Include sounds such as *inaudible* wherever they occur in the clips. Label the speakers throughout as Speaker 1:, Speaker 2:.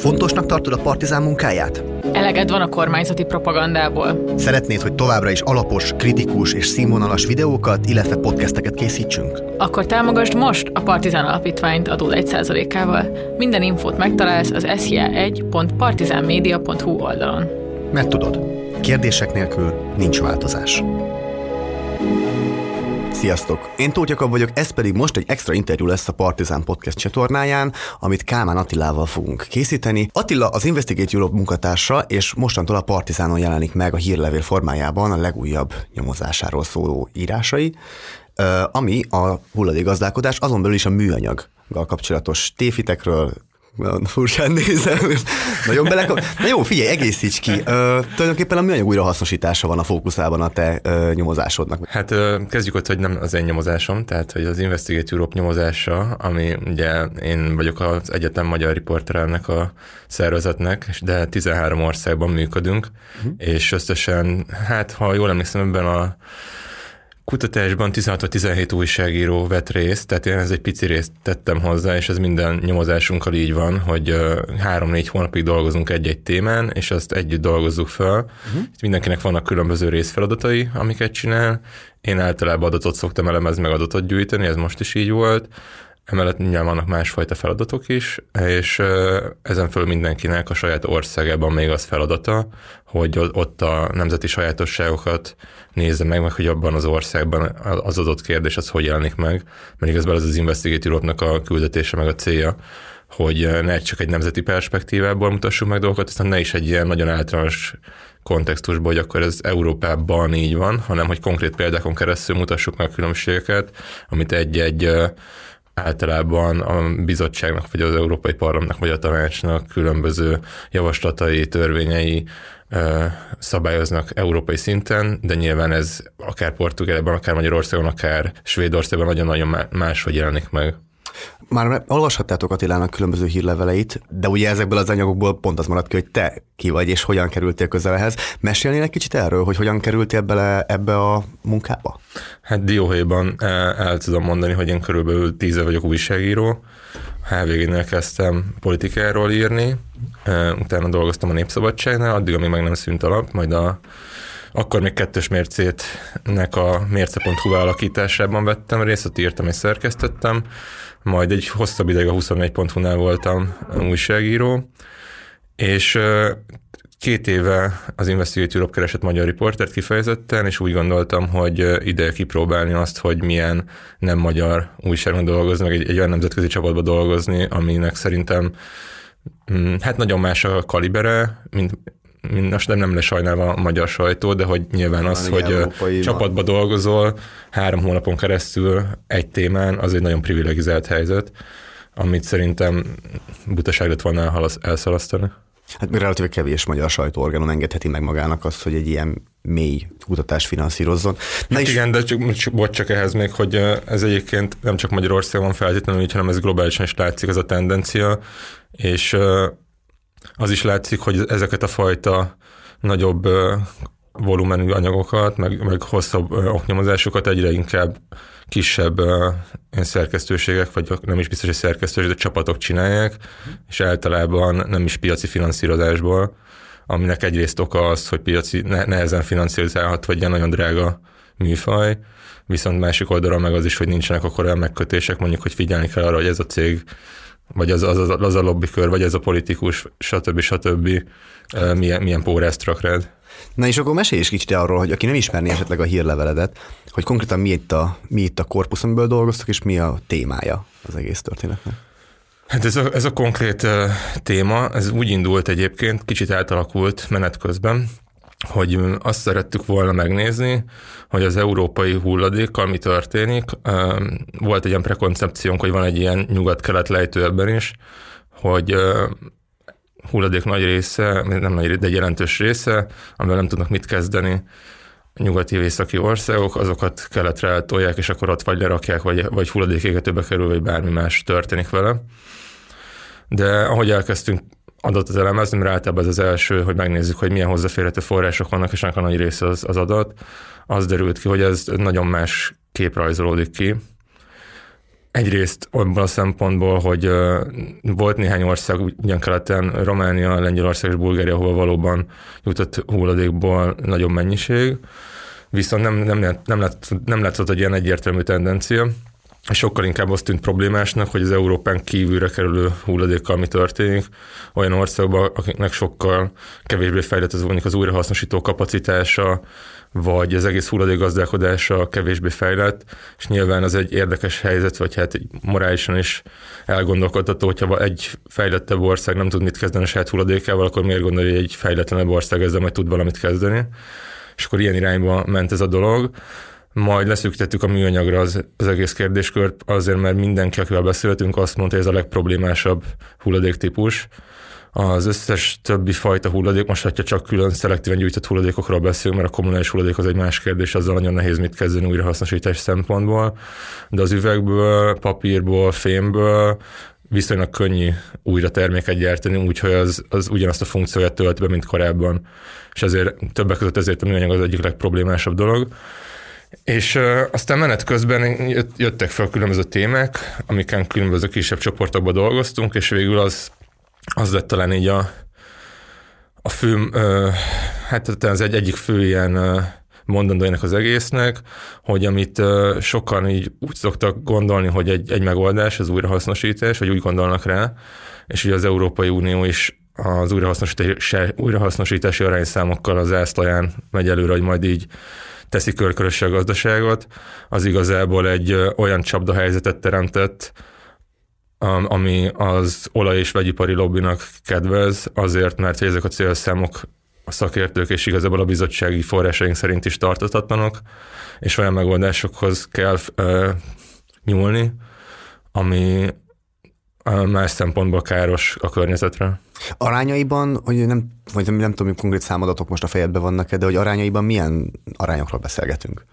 Speaker 1: Fontosnak tartod a partizán munkáját?
Speaker 2: Eleged van a kormányzati propagandából.
Speaker 1: Szeretnéd, hogy továbbra is alapos, kritikus és színvonalas videókat, illetve podcasteket készítsünk?
Speaker 2: Akkor támogasd most a Partizán Alapítványt adó 1%-ával. Minden infót megtalálsz az sia1.partizánmedia.hu oldalon.
Speaker 1: Mert tudod, kérdések nélkül nincs változás. Sziasztok! Én Tóth Jakab vagyok, ez pedig most egy extra interjú lesz a Partizán Podcast csatornáján, amit Kálmán Attilával fogunk készíteni. Attila az Investigate Europe munkatársa, és mostantól a Partizánon jelenik meg a hírlevél formájában a legújabb nyomozásáról szóló írásai, ami a hulladékgazdálkodás, azon belül is a műanyaggal kapcsolatos téfitekről, nagyon furcsán nézem. Nagyon bele... Na jó, figyelj, egészíts ki. Ö, tulajdonképpen a műanyag újrahasznosítása van a fókuszában a te ö, nyomozásodnak.
Speaker 3: Hát ö, kezdjük ott, hogy nem az én nyomozásom, tehát hogy az Investigate Europe nyomozása, ami ugye én vagyok az egyetem magyar riporter ennek a szervezetnek, de 13 országban működünk, uh-huh. és összesen, hát ha jól emlékszem, ebben a kutatásban 16-17 újságíró vett részt, tehát én ez egy pici részt tettem hozzá, és ez minden nyomozásunkkal így van, hogy három-négy hónapig dolgozunk egy-egy témán, és azt együtt dolgozzuk fel. Uh-huh. Itt mindenkinek vannak különböző részfeladatai, amiket csinál. Én általában adatot szoktam elemezni, meg adatot gyűjteni, ez most is így volt. Emellett nyilván vannak másfajta feladatok is, és ezen föl mindenkinek a saját országában még az feladata, hogy ott a nemzeti sajátosságokat nézze meg, meg hogy abban az országban az adott kérdés az hogy jelenik meg, mert igazából ez az Investigate Europe-nak a küldetése meg a célja, hogy ne csak egy nemzeti perspektívából mutassuk meg dolgokat, aztán ne is egy ilyen nagyon általános kontextusban, hogy akkor ez Európában így van, hanem hogy konkrét példákon keresztül mutassuk meg a különbségeket, amit egy-egy általában a bizottságnak, vagy az Európai Parlamentnek, vagy a tanácsnak különböző javaslatai, törvényei szabályoznak európai szinten, de nyilván ez akár Portugáliában, akár Magyarországon, akár Svédországban nagyon-nagyon máshogy jelenik meg.
Speaker 1: Már olvashattátok Attilának különböző hírleveleit, de ugye ezekből az anyagokból pont az maradt ki, hogy te ki vagy, és hogyan kerültél közelhez. Mesélnél egy kicsit erről, hogy hogyan kerültél bele ebbe a munkába?
Speaker 3: Hát dióhéjban el, el tudom mondani, hogy én körülbelül tíze vagyok újságíró. HVG-nél kezdtem politikáról írni, utána dolgoztam a Népszabadságnál, addig, amíg meg nem szűnt alap, majd a akkor még kettős mércétnek a mérce.hu alakításában vettem részt, ott írtam és szerkesztettem, majd egy hosszabb ideig a 24.hu-nál voltam újságíró, és két éve az Investigate Europe keresett magyar riportert kifejezetten, és úgy gondoltam, hogy ide kipróbálni azt, hogy milyen nem magyar újságban dolgozni, meg egy, egy olyan nemzetközi csapatban dolgozni, aminek szerintem mm, hát nagyon más a kalibere, mint most nem, nem lesajnálva a magyar sajtó, de hogy nyilván az, hogy csapatba dolgozol három hónapon keresztül egy témán, az egy nagyon privilegizált helyzet, amit szerintem butaság lett volna elszalasztani.
Speaker 1: Hát relatíve kevés magyar sajtóorganon engedheti meg magának azt, hogy egy ilyen mély kutatást finanszírozzon.
Speaker 3: Na hát és... Igen, de csak, csak, csak ehhez még, hogy ez egyébként nem csak Magyarországon feltétlenül hanem ez globálisan is látszik ez a tendencia, és az is látszik, hogy ezeket a fajta nagyobb volumenű anyagokat, meg, meg hosszabb oknyomozásokat egyre inkább kisebb szerkesztőségek, vagy nem is biztos, hogy szerkesztőségek, de csapatok csinálják, és általában nem is piaci finanszírozásból, aminek egyrészt oka az, hogy piaci nehezen finanszírozálhat, vagy ilyen nagyon drága műfaj, viszont másik oldalon meg az is, hogy nincsenek akkor olyan megkötések, mondjuk, hogy figyelni kell arra, hogy ez a cég vagy az, az, az, az a lobbikör, vagy ez a politikus, stb. stb. milyen, milyen pórázt rak rád.
Speaker 1: Na és akkor mesélj is kicsit arról, hogy aki nem ismerné esetleg a hírleveledet, hogy konkrétan mi itt a, mi itt a korpusz, amiből dolgoztak, és mi a témája az egész történetnek.
Speaker 3: Hát ez a, ez a konkrét téma, ez úgy indult egyébként, kicsit átalakult menet közben, hogy azt szerettük volna megnézni, hogy az európai hulladékkal mi történik. Volt egy ilyen prekoncepciónk, hogy van egy ilyen nyugat-kelet lejtő ebben is, hogy hulladék nagy része, nem nagy de egy jelentős része, amivel nem tudnak mit kezdeni nyugati északi országok, azokat keletre eltolják, és akkor ott vagy lerakják, vagy, vagy hulladékégetőbe kerül, vagy bármi más történik vele. De ahogy elkezdtünk adatot elemezni, mert általában ez az első, hogy megnézzük, hogy milyen hozzáférhető források vannak, és ennek a nagy része az, az adat, az derült ki, hogy ez nagyon más kép rajzolódik ki. Egyrészt abban a szempontból, hogy volt néhány ország, ugyan keleten, Románia, Lengyelország és Bulgária, ahol valóban jutott hulladékból nagyobb mennyiség, viszont nem, nem, nem, lett, nem látszott egy ilyen egyértelmű tendencia. Sokkal inkább azt tűnt problémásnak, hogy az Európán kívülre kerülő hulladékkal mi történik, olyan országban, akiknek sokkal kevésbé fejlett az, mondjuk az újrahasznosító kapacitása, vagy az egész hulladékgazdálkodása kevésbé fejlett, és nyilván az egy érdekes helyzet, vagy hát morálisan is elgondolkodható, hogyha egy fejlettebb ország nem tud mit kezdeni a saját hulladékával, akkor miért gondolja, hogy egy fejletlenebb ország ezzel majd tud valamit kezdeni. És akkor ilyen irányba ment ez a dolog. Majd leszűkítettük a műanyagra az, az egész kérdéskört, azért, mert mindenki, akivel beszéltünk, azt mondta, hogy ez a legproblémásabb hulladéktípus, az összes többi fajta hulladék, most ha csak külön szelektíven gyűjtött hulladékokról beszélünk, mert a kommunális hulladék az egy más kérdés, azzal nagyon nehéz mit kezdeni újrahasznosítás szempontból, de az üvegből, papírból, fémből viszonylag könnyű újra terméket gyártani, úgyhogy az, az ugyanazt a funkcióját tölt be, mint korábban. És ezért többek között ezért a műanyag az egyik legproblémásabb dolog. És uh, aztán menet közben jöttek fel különböző témák, amiken különböző kisebb csoportokban dolgoztunk, és végül az az lett talán így a, a fő, ö, hát az egy, egyik fő ilyen ö, mondandó ennek az egésznek, hogy amit ö, sokan így úgy szoktak gondolni, hogy egy, egy megoldás, az újrahasznosítás, vagy úgy gondolnak rá, és ugye az Európai Unió is az újrahasznosítási, újrahasznosítási arányszámokkal az ászlaján megy előre, hogy majd így teszi körkörössé a gazdaságot, az igazából egy olyan csapdahelyzetet teremtett, ami az olaj- és vegyipari lobbinak kedvez, azért, mert ezek a célszámok a szakértők és igazából a bizottsági forrásaink szerint is tartatatlanok, és olyan megoldásokhoz kell uh, nyúlni, ami más szempontból káros a környezetre.
Speaker 1: Arányaiban, hogy nem, vagy nem, nem tudom, hogy konkrét számadatok most a fejedben vannak-e, de hogy arányaiban milyen arányokról beszélgetünk?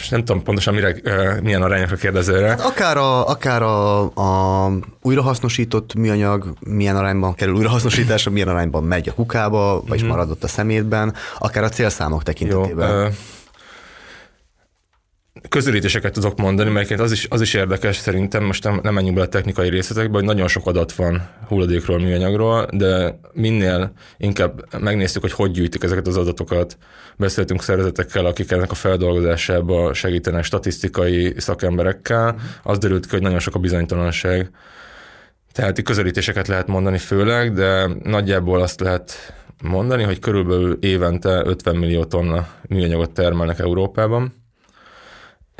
Speaker 3: és nem tudom pontosan mire, milyen arányokra kérdezel rá.
Speaker 1: Hát akár a, akár a, a újrahasznosított műanyag milyen arányban kerül újrahasznosításra, milyen arányban megy a kukába, vagy mm-hmm. maradott a szemétben, akár a célszámok tekintetében. Jó,
Speaker 3: közelítéseket tudok mondani, mert az is, az is érdekes szerintem, most nem, nem menjünk bele a technikai részletekbe, hogy nagyon sok adat van hulladékról, műanyagról, de minél inkább megnéztük, hogy hogy gyűjtik ezeket az adatokat. Beszéltünk szervezetekkel, akik ennek a feldolgozásába segítenek, statisztikai szakemberekkel, az derült ki, hogy nagyon sok a bizonytalanság. Tehát közelítéseket lehet mondani főleg, de nagyjából azt lehet mondani, hogy körülbelül évente 50 millió tonna műanyagot termelnek Európában,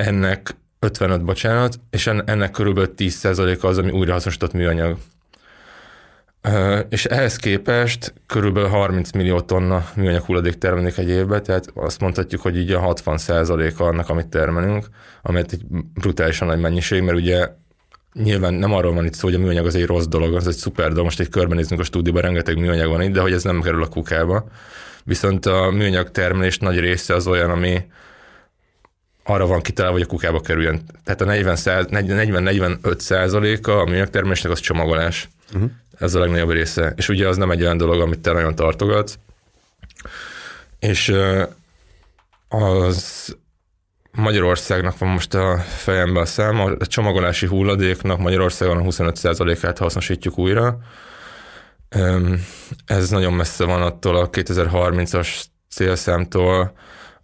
Speaker 3: ennek 55, bocsánat, és ennek körülbelül 10%-a az, ami újrahasznosított műanyag. És ehhez képest körülbelül 30 millió tonna műanyag hulladék termelnék egy évben, tehát azt mondhatjuk, hogy így a 60 a annak, amit termelünk, amit egy brutálisan nagy mennyiség, mert ugye nyilván nem arról van itt szó, hogy a műanyag az egy rossz dolog, az egy szuper dolog, most egy körbenézünk a stúdióban, rengeteg műanyag van itt, de hogy ez nem kerül a kukába. Viszont a műanyag termelés nagy része az olyan, ami, arra van kitalálva, hogy a kukába kerüljön. Tehát a 40-45 százaléka a műanyagtermelésnek az csomagolás. Uh-huh. Ez a legnagyobb része. És ugye az nem egy olyan dolog, amit te nagyon tartogatsz. És az Magyarországnak van most a fejemben a szám, a csomagolási hulladéknak Magyarországon a 25%-át hasznosítjuk újra. Ez nagyon messze van attól a 2030-as célszámtól,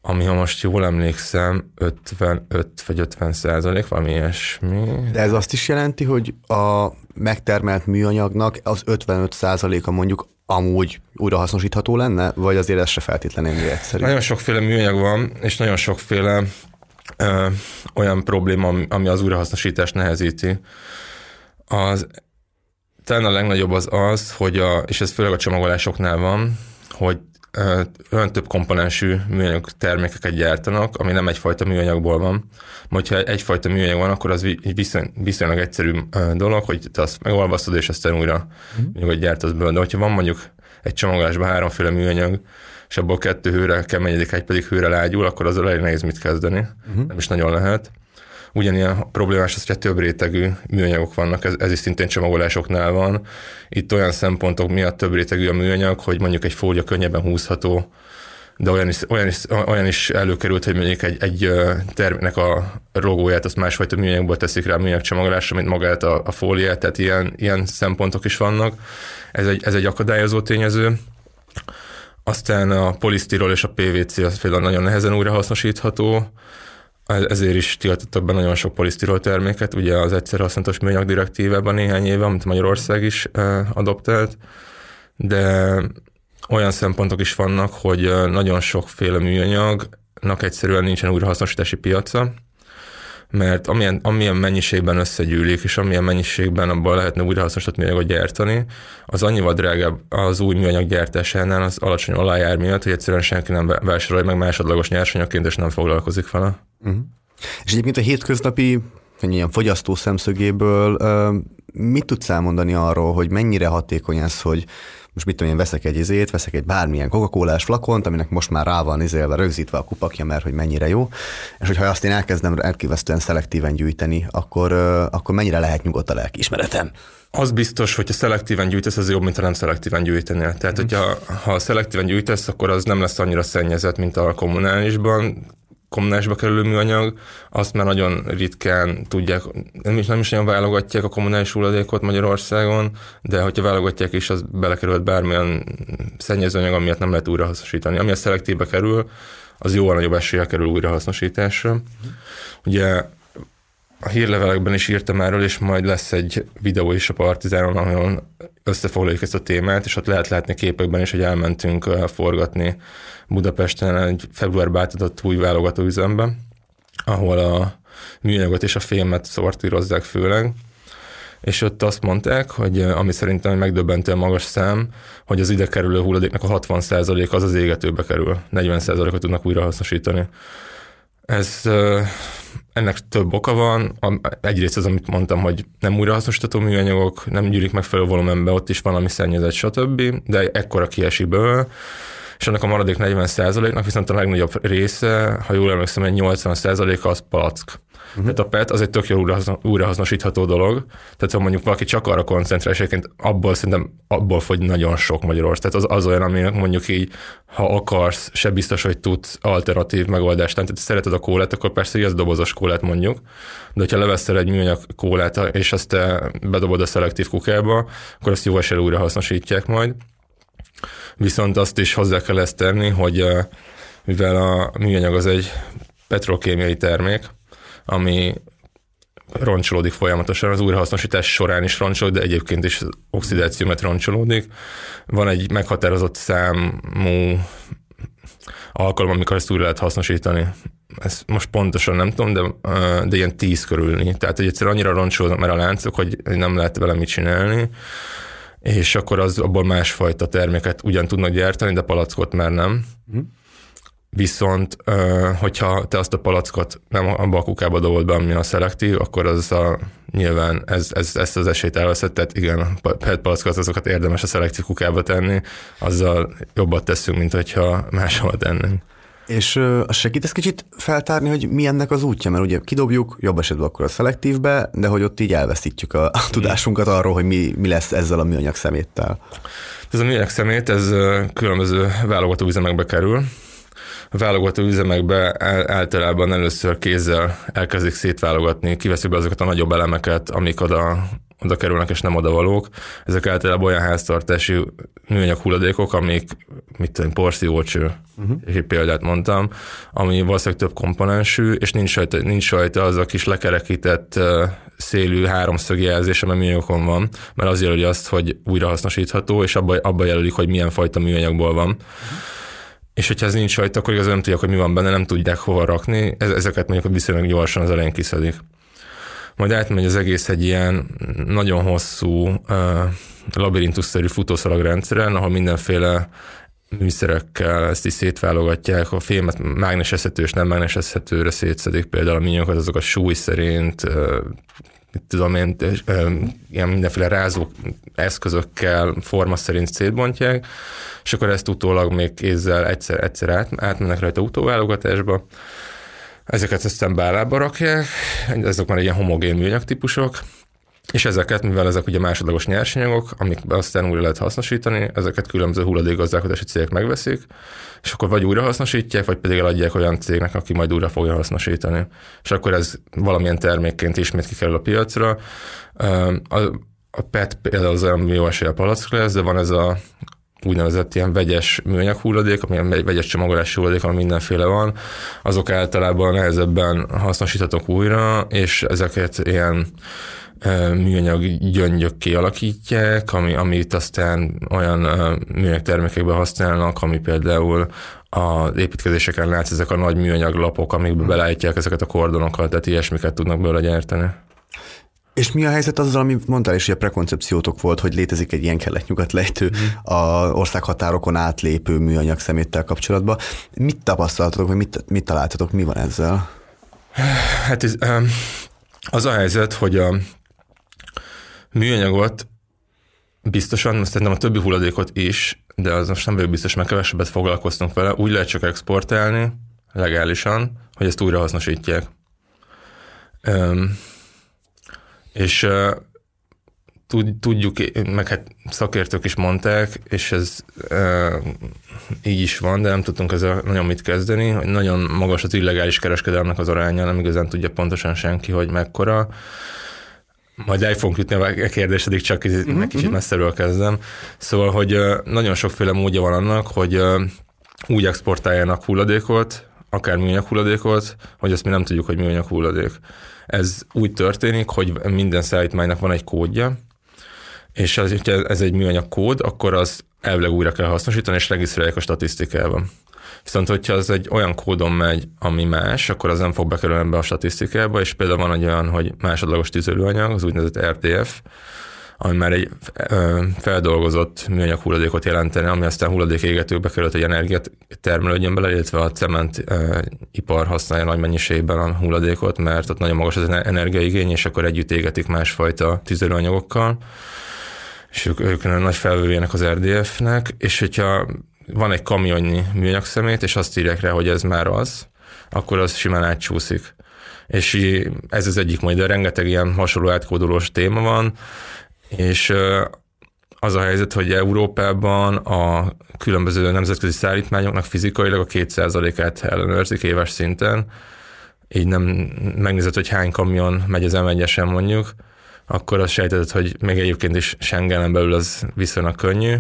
Speaker 3: ami ha most jól emlékszem, 55 vagy 50 százalék, valami ilyesmi.
Speaker 1: De ez azt is jelenti, hogy a megtermelt műanyagnak az 55 százaléka mondjuk amúgy újrahasznosítható lenne, vagy azért ez se feltétlenül ennyire egyszerű?
Speaker 3: Nagyon sokféle műanyag van, és nagyon sokféle ö, olyan probléma, ami az újrahasznosítást nehezíti. Az, talán a legnagyobb az az, hogy a, és ez főleg a csomagolásoknál van, hogy olyan több komponensű műanyag termékeket gyártanak, ami nem egyfajta műanyagból van. Majd, ha egyfajta műanyag van, akkor az viszony, viszonylag egyszerű dolog, hogy te azt megolvasztod, és aztán újra mm. gyártasz belőle. De hogyha van mondjuk egy csomagolásban háromféle műanyag, és abból kettő hőre keményedik, egy pedig hőre lágyul, akkor az elég nehéz mit kezdeni. Uh-huh. Nem is nagyon lehet. Ugyanilyen problémás az, hogyha több rétegű műanyagok vannak, ez, ez is szintén csomagolásoknál van. Itt olyan szempontok miatt több rétegű a műanyag, hogy mondjuk egy fólia könnyebben húzható, de olyan is, olyan is, olyan is előkerült, hogy mondjuk egy, egy terméknek a logóját azt másfajta műanyagból teszik rá műanyag csomagolásra, mint magát a, a fóliát, tehát ilyen, ilyen szempontok is vannak. Ez egy, ez egy akadályozó tényező. Aztán a polisztirol és a PVC az például nagyon nehezen újrahasznosítható, ezért is tiltottak be nagyon sok polisztirol terméket, ugye az egyszer használatos műanyag direktívában néhány éve, amit Magyarország is adoptált, de olyan szempontok is vannak, hogy nagyon sokféle műanyagnak egyszerűen nincsen újrahasznosítási piaca, mert amilyen, amilyen mennyiségben összegyűlik, és amilyen mennyiségben abban lehetne újrahasznosított műanyagot gyártani, az annyival drágább az új műanyag gyártásánál az alacsony olajár miatt, hogy egyszerűen senki nem vásárolja meg másodlagos nyersanyagként, és nem foglalkozik vele. Uh-huh.
Speaker 1: És egyébként a hétköznapi hogy ilyen fogyasztó szemszögéből mit tudsz elmondani arról, hogy mennyire hatékony ez, hogy most mit tudom én, veszek egy izét, veszek egy bármilyen coca flakont, aminek most már rá van izélve, rögzítve a kupakja, mert hogy mennyire jó, és hogyha azt én elkezdem elkívesztően szelektíven gyűjteni, akkor, akkor mennyire lehet nyugodt a lelkiismeretem?
Speaker 3: Az biztos, hogy ha szelektíven gyűjtesz, az jobb, mint ha nem szelektíven gyűjtenél. Tehát, mm. hogyha ha szelektíven gyűjtesz, akkor az nem lesz annyira szennyezett, mint a kommunálisban kommunálisba kerülő műanyag, azt már nagyon ritkán tudják, nem is, nem is nagyon válogatják a kommunális hulladékot Magyarországon, de hogyha válogatják is, az belekerült bármilyen szennyezőanyag, amiért nem lehet újrahasznosítani. Ami a szelektívbe kerül, az jóval nagyobb esélye kerül újrahasznosításra. Ugye a hírlevelekben is írtam erről, és majd lesz egy videó is a Partizánon, ahol összefoglaljuk ezt a témát, és ott lehet látni képekben is, hogy elmentünk forgatni Budapesten egy februárban átadott új válogató üzembe, ahol a műanyagot és a fémet szortírozzák főleg, és ott azt mondták, hogy ami szerintem megdöbbentően magas szám, hogy az ide kerülő hulladéknak a 60% az az égetőbe kerül, 40%-ot tudnak újrahasznosítani. Ez ennek több oka van. Egyrészt az, amit mondtam, hogy nem újrahasznosítható műanyagok, nem gyűlik megfelelő volumenbe, ott is van, ami szennyezett, stb., de ekkora kiesik belőle és annak a maradék 40%-nak viszont a legnagyobb része, ha jól emlékszem, egy 80%-a az palack. Uh-huh. Tehát a PET az egy tök jó újrahasznosítható dolog. Tehát ha mondjuk valaki csak arra koncentrál, és egyébként abból szerintem abból fogy nagyon sok Magyarország. Tehát az, az olyan, aminek mondjuk így, ha akarsz, se biztos, hogy tudsz alternatív megoldást. Tehát szereted a kólát, akkor persze az dobozos kólát mondjuk, de hogyha leveszel egy műanyag kólát, és azt te bedobod a szelektív kukába, akkor azt jó esélye újra hasznosítják majd. Viszont azt is hozzá kell ezt tenni, hogy mivel a műanyag az egy petrokémiai termék, ami roncsolódik folyamatosan, az újrahasznosítás során is roncsolódik, de egyébként is oxidáció mert roncsolódik. Van egy meghatározott számú alkalom, amikor ezt újra lehet hasznosítani. Ezt most pontosan nem tudom, de, de ilyen tíz körülni. Tehát, hogy egyszerűen annyira roncsolódnak már a láncok, hogy nem lehet vele mit csinálni és akkor az abból másfajta terméket ugyan tudnak gyártani, de palackot már nem. Uh-huh. Viszont, hogyha te azt a palackot nem abba a kukába dobod be, ami a szelektív, akkor az a, nyilván ez, ez, ezt az esélyt elveszett, tehát igen, a PET palackot azokat érdemes a szelektív kukába tenni, azzal jobbat teszünk, mint hogyha máshol tennénk.
Speaker 1: És uh, az segít ezt kicsit feltárni, hogy mi ennek az útja, mert ugye kidobjuk, jobb esetben akkor a szelektívbe, de hogy ott így elveszítjük a, a tudásunkat arról, hogy mi, mi lesz ezzel a műanyag szeméttel.
Speaker 3: Ez a műanyag szemét, ez különböző válogató üzemekbe kerül. Válogató üzemekbe általában először kézzel elkezdik szétválogatni, kiveszik be azokat a nagyobb elemeket, amik oda oda kerülnek és nem odavalók. Ezek általában olyan háztartási műanyag hulladékok, amik, mit tudom, porszívócső, uh-huh. egy példát mondtam, ami valószínűleg több komponensű, és nincs rajta, nincs rajta az a kis lekerekített szélű háromszögjelzés, ami műanyagokon van, mert az jelöli azt, hogy újrahasznosítható, és abba, abba jelölik, hogy milyen fajta műanyagból van. Uh-huh. És hogyha ez nincs rajta, akkor igazán nem tudják, hogy mi van benne, nem tudják hova rakni. Ezeket mondjuk viszonylag gyorsan az elején kiszedik majd átmegy az egész egy ilyen nagyon hosszú uh, labirintusszerű futószalagrendszeren, ahol mindenféle műszerekkel ezt is szétválogatják, a fémet mágnesezhető és nem mágnesezhetőre szétszedik például a minyokat, azok a súly szerint, mit tudom én, ilyen mindenféle rázó eszközökkel forma szerint szétbontják, és akkor ezt utólag még kézzel egyszer, egyszer át, átmennek rajta utóválogatásba, Ezeket aztán bálába rakják, ezek már ilyen homogén műanyag típusok, és ezeket, mivel ezek ugye másodlagos nyersanyagok, amik aztán újra lehet hasznosítani, ezeket különböző hulladékgazdálkodási cégek megveszik, és akkor vagy újra hasznosítják, vagy pedig eladják olyan cégnek, aki majd újra fogja hasznosítani. És akkor ez valamilyen termékként ismét kikerül a piacra. A, PET például az olyan jó esélye a palackra lesz, de van ez a úgynevezett ilyen vegyes műanyag hulladék, ami vegyes csomagolási hulladék, ami mindenféle van, azok általában nehezebben hasznosíthatók újra, és ezeket ilyen műanyag gyöngyök kialakítják, ami, amit aztán olyan műanyag termékekben használnak, ami például az építkezéseken látsz ezek a nagy műanyag lapok, amikbe belállítják ezeket a kordonokat, tehát ilyesmiket tudnak belőle gyártani.
Speaker 1: És mi a helyzet azzal, amit mondtál is, hogy a prekoncepciótok volt, hogy létezik egy ilyen kelet-nyugat lejtő mm. a országhatárokon átlépő műanyag szeméttel kapcsolatban. Mit tapasztaltatok, vagy mit, mit találtatok, mi van ezzel?
Speaker 3: Hát ez, az a helyzet, hogy a műanyagot biztosan, szerintem a többi hulladékot is, de az most nem vagyok biztos, mert kevesebbet foglalkoztunk vele, úgy lehet csak exportálni legálisan, hogy ezt újra hasznosítják. Üm, és uh, tudjuk, meg hát szakértők is mondták, és ez uh, így is van, de nem tudtunk ezzel nagyon mit kezdeni, hogy nagyon magas az illegális kereskedelmnek az aránya, nem igazán tudja pontosan senki, hogy mekkora. Majd el fogunk jutni a kérdésedik, csak uh-huh, kicsit uh-huh. messzeről kezdem. Szóval, hogy nagyon sokféle módja van annak, hogy úgy exportáljanak hulladékot, akár műanyag hulladékot, hogy azt mi nem tudjuk, hogy műanyag hulladék. Ez úgy történik, hogy minden szállítmánynak van egy kódja, és az, hogyha ez egy műanyag kód, akkor az elvileg újra kell hasznosítani, és regisztrálják a statisztikában. Viszont, hogyha az egy olyan kódon megy, ami más, akkor az nem fog bekerülni ebbe a statisztikába, és például van egy olyan, hogy másodlagos tüzelőanyag, az úgynevezett RDF, ami már egy feldolgozott műanyag hulladékot jelentene, ami aztán hulladékégetőbe került, hogy energiát termelődjön bele, illetve a cement ipar használja nagy mennyiségben a hulladékot, mert ott nagyon magas az energiaigény, és akkor együtt égetik másfajta tüzelőanyagokkal. És ők, ők nagy felvőjének az RDF-nek, és hogyha van egy kamionnyi műanyag szemét, és azt írják rá, hogy ez már az, akkor az simán átcsúszik. És ez az egyik majd, de rengeteg ilyen hasonló átkódolós téma van, és az a helyzet, hogy Európában a különböző nemzetközi szállítmányoknak fizikailag a 2%-át ellenőrzik éves szinten, így nem megnézed, hogy hány kamion megy az m mondjuk, akkor azt sejtetett, hogy még egyébként is Schengenen belül az viszonylag könnyű,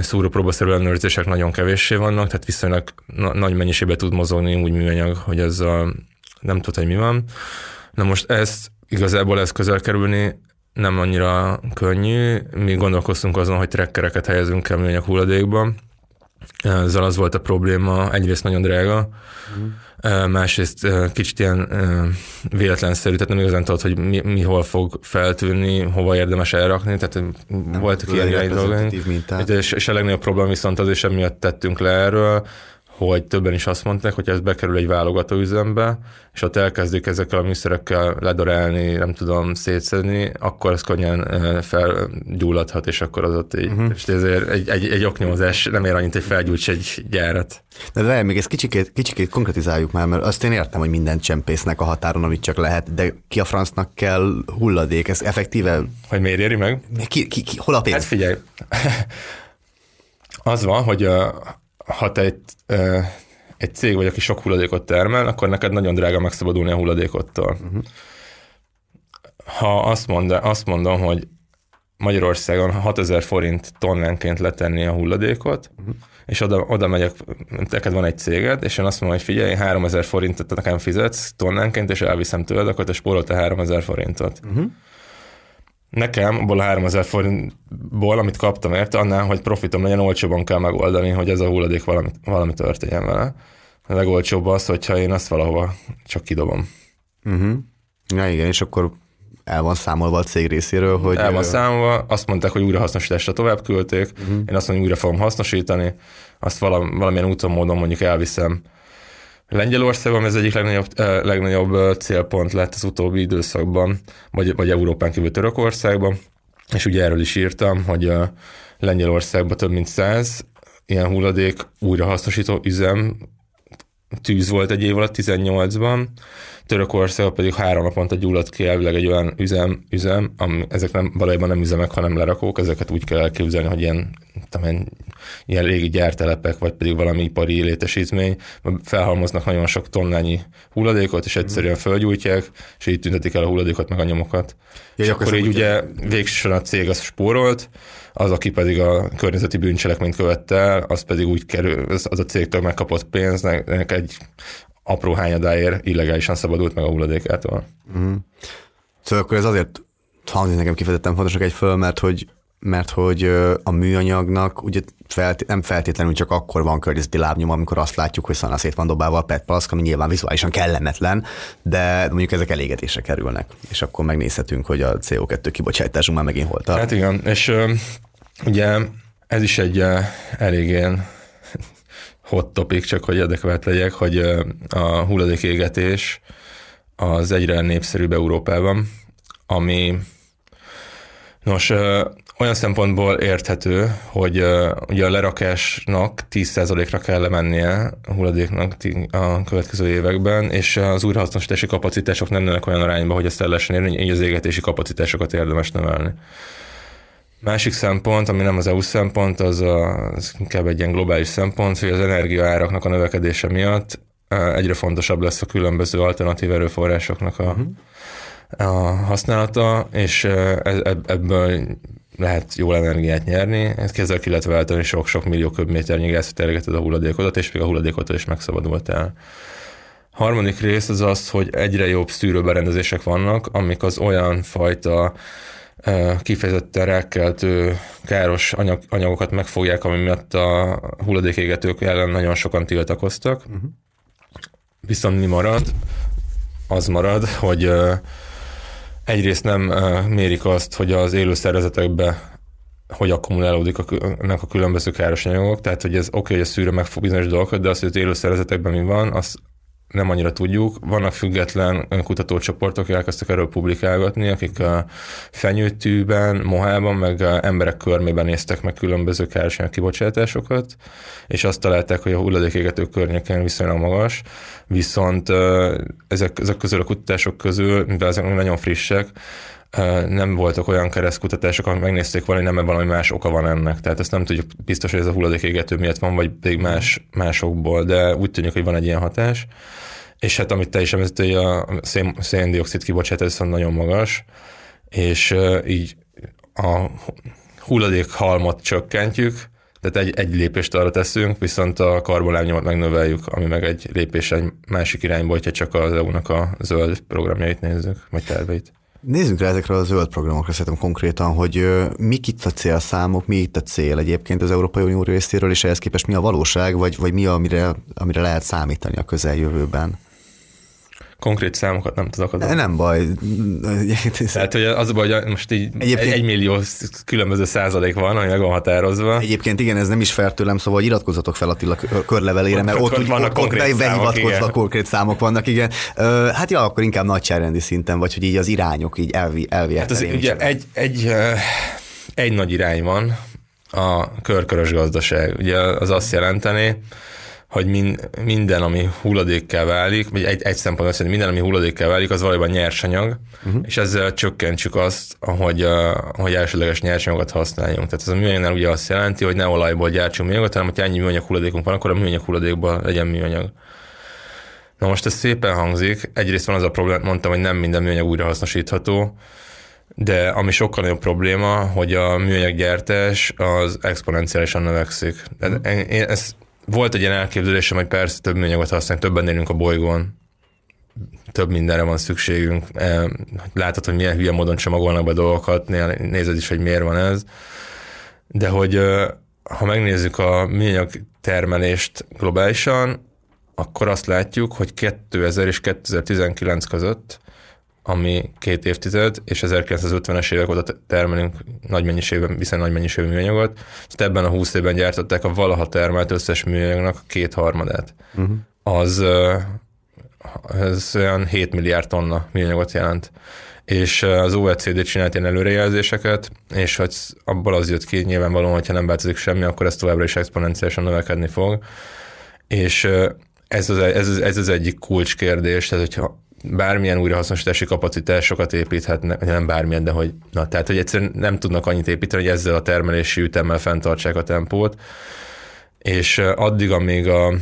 Speaker 3: szúrópróbaszerű ellenőrzések nagyon kevéssé vannak, tehát viszonylag na- nagy mennyiségben tud mozogni úgy műanyag, hogy ez a, nem tud, hogy mi van. Na most ezt igazából ez közel kerülni nem annyira könnyű. Mi gondolkoztunk azon, hogy trekkereket helyezünk el műanyag hulladékba. Ezzel az volt a probléma, egyrészt nagyon drága, mm másrészt kicsit ilyen véletlenszerű, tehát nem igazán tudod, hogy mi, mi hol fog feltűnni, hova érdemes elrakni, tehát nem voltak ilyen dolgok. És, és a legnagyobb probléma viszont az is, emiatt tettünk le erről, hogy többen is azt mondták, hogy ez bekerül egy válogató üzembe, és ott elkezdik ezekkel a műszerekkel ledorálni, nem tudom, szétszedni, akkor ez könnyen felgyulladhat, és akkor az ott így, uh-huh. és ezért egy, egy, egy oknyomozás nem ér annyit, hogy felgyújts egy gyárat.
Speaker 1: De várj, még ezt kicsikét, kicsikét konkretizáljuk már, mert azt én értem, hogy mindent csempésznek a határon, amit csak lehet, de ki a francnak kell hulladék, ez effektíve...
Speaker 3: Hogy miért éri meg?
Speaker 1: Ki, ki, ki, hol a pénz?
Speaker 3: Hát figyelj, *laughs* az van, hogy a, ha te egy, egy cég vagy, aki sok hulladékot termel, akkor neked nagyon drága megszabadulni a hulladékottól. Uh-huh. Ha azt, mond, azt mondom, hogy Magyarországon 6000 forint tonnánként letenni a hulladékot, uh-huh. és oda, oda megyek, neked van egy céged, és én azt mondom, hogy figyelj, 3000 forintot nekem fizetsz tonnánként, és elviszem tőled, akkor te spórolta 3000 forintot. Uh-huh. Nekem abból a 3000 forintból, amit kaptam érte, annál, hogy profitom legyen, olcsóban kell megoldani, hogy ez a hulladék valami, valami történjen vele. A legolcsóbb az, hogyha én azt valahova csak kidobom.
Speaker 1: Uh-huh. Ja, igen, és akkor el van számolva a cég részéről, hogy...
Speaker 3: El van számolva, azt mondták, hogy újrahasznosításra tovább küldték, uh-huh. én azt mondom, hogy újra fogom hasznosítani, azt valamilyen úton, módon mondjuk elviszem Lengyelországban ez egyik legnagyobb, legnagyobb célpont lett az utóbbi időszakban, vagy, vagy Európán kívül Törökországban, és ugye erről is írtam, hogy Lengyelországban több mint száz ilyen hulladék újrahasznosító üzem tűz volt egy év alatt, 18-ban, Törökország pedig három naponta gyulladt ki elvileg egy olyan üzem, üzem ami, ezek nem, valójában nem üzemek, hanem lerakók, ezeket úgy kell elképzelni, hogy ilyen, tudom, ilyen régi gyártelepek, vagy pedig valami ipari létesítmény, felhalmoznak nagyon sok tonnányi hulladékot, és egyszerűen fölgyújtják, és így tüntetik el a hulladékot, meg a nyomokat. Ja, és akkor így ugye végsősorban a cég az spórolt, az, aki pedig a környezeti bűncselekményt követte el, az pedig úgy kerül, az a cégtől megkapott pénznek egy apró hányadáért illegálisan szabadult meg a hulladékától.
Speaker 1: Mm. Szóval akkor ez azért hangzik nekem kifejezetten fontosnak egy föl, mert hogy mert hogy a műanyagnak ugye felt, nem feltétlenül csak akkor van környezeti lábnyom, amikor azt látjuk, hogy szana szét van dobálva a PET palack, ami nyilván vizuálisan kellemetlen, de mondjuk ezek elégetésre kerülnek, és akkor megnézhetünk, hogy a CO2 kibocsátásunk már megint hol tart.
Speaker 3: Hát igen, és ugye ez is egy elég ilyen hot topic, csak hogy adekvát legyek, hogy a hulladékégetés az egyre népszerűbb Európában, ami nos, olyan szempontból érthető, hogy ugye a lerakásnak 10%-ra kell lemennie a hulladéknak a következő években, és az újrahasznosítási kapacitások nem nőnek olyan arányba, hogy ezt el lehessen érni, így az égetési kapacitásokat érdemes növelni. Másik szempont, ami nem az EU szempont, az, a, az inkább egy ilyen globális szempont, hogy az energiaáraknak a növekedése miatt egyre fontosabb lesz a különböző alternatív erőforrásoknak a, a használata, és ebből lehet jól energiát nyerni, ezzel ki lehet váltani sok-sok millió köbméternyi gázot a hulladékodat, és még a hulladékot is megszabadultál. Harmadik rész az az, hogy egyre jobb szűrőberendezések vannak, amik az olyan fajta kifejezetten rákkeltő káros anyag, anyagokat megfogják, ami miatt a hulladékégetők ellen nagyon sokan tiltakoztak. Uh-huh. Viszont mi marad? Az marad, hogy egyrészt nem mérik azt, hogy az élő szervezetekbe hogy akkumulálódik a, a különböző káros anyagok, tehát hogy ez oké, okay, hogy a szűrő megfog bizonyos dolgokat, de az, hogy az élő szervezetekben mi van, az nem annyira tudjuk. Vannak független kutatócsoportok, akik elkezdtek erről publikálgatni, akik a fenyőtűben, mohában, meg a emberek körmében néztek meg különböző károsanyag kibocsátásokat, és azt találták, hogy a hulladékégető környéken viszonylag magas, viszont ezek, ezek közül a kutatások közül, mivel ezek nagyon frissek, nem voltak olyan keresztkutatások, amik megnézték hogy nem valami más oka van ennek. Tehát ezt nem tudjuk biztos, hogy ez a hulladékégető miatt van, vagy pedig más, másokból, de úgy tűnik, hogy van egy ilyen hatás. És hát amit te is említettél, hogy a szén, széndiokszid kibocsátás nagyon magas, és így a hulladékhalmot csökkentjük, tehát egy, egy lépést arra teszünk, viszont a karbonlábnyomot megnöveljük, ami meg egy lépés egy másik irányba, hogyha csak az EU-nak a zöld programjait nézzük, vagy terveit.
Speaker 1: Nézzünk rá ezekre a zöld programokra szerintem konkrétan, hogy mik itt a célszámok, mi itt a cél egyébként az Európai Unió részéről, és ehhez képest mi a valóság, vagy, vagy mi, amire, amire lehet számítani a közeljövőben?
Speaker 3: Konkrét számokat nem tudok adni.
Speaker 1: Nem baj.
Speaker 3: Tehát, hogy az a baj, hogy most így Egyébként... egy millió különböző százalék van, ami meg van határozva.
Speaker 1: Egyébként igen, ez nem is fair tőlem, szóval iratkozatok fel Attila körlevelére, mert ott, ott vannak ott, konkrét ott számok, konkrét számok vannak, igen. Hát ja, akkor inkább nagyságrendi szinten, vagy hogy így az irányok így elvi, elvi
Speaker 3: hát az, ugye egy, egy, egy nagy irány van, a körkörös gazdaság. Ugye az azt jelenteni, hogy min, minden, ami hulladékkel válik, vagy egy, egy szempont az, hogy minden, ami hulladékkel válik, az valójában nyersanyag, uh-huh. és ezzel csökkentsük azt, hogy, uh, hogy elsődleges nyersanyagokat használjunk. Tehát ez a műanyagnál ugye azt jelenti, hogy ne olajból gyártsunk műanyagot, hanem hogy ennyi műanyag hulladékunk van, akkor a műanyag hulladékban legyen műanyag. Na most ez szépen hangzik. Egyrészt van az a probléma, mondtam, hogy nem minden műanyag újrahasznosítható, de ami sokkal nagyobb probléma, hogy a műanyaggyártás az exponenciálisan növekszik. Uh-huh. Én ezt volt egy ilyen elképzelésem, hogy persze több műanyagot használunk, többen élünk a bolygón, több mindenre van szükségünk. E, látod, hogy milyen hülye módon csomagolnak be dolgokat, nézed is, hogy miért van ez. De hogy ha megnézzük a műanyag termelést globálisan, akkor azt látjuk, hogy 2000 és 2019 között ami két évtized, és 1950-es évek óta termelünk nagy mennyiségben, viszont nagy mennyiségű műanyagot. Tehát ebben a 20 évben gyártották a valaha termelt összes műanyagnak kétharmadát. Uh-huh. Az ez olyan 7 milliárd tonna műanyagot jelent. És az OECD csinált ilyen előrejelzéseket, és hogy abból az jött ki nyilvánvalóan, hogyha nem változik semmi, akkor ez továbbra is exponenciálisan növekedni fog. És ez az, ez, az, ez az egyik kulcskérdés, tehát hogyha bármilyen újrahasznosítási kapacitásokat építhetnek, nem bármilyen, de hogy, na, tehát, hogy egyszerűen nem tudnak annyit építeni, hogy ezzel a termelési ütemmel fenntartsák a tempót, és addig, amíg a,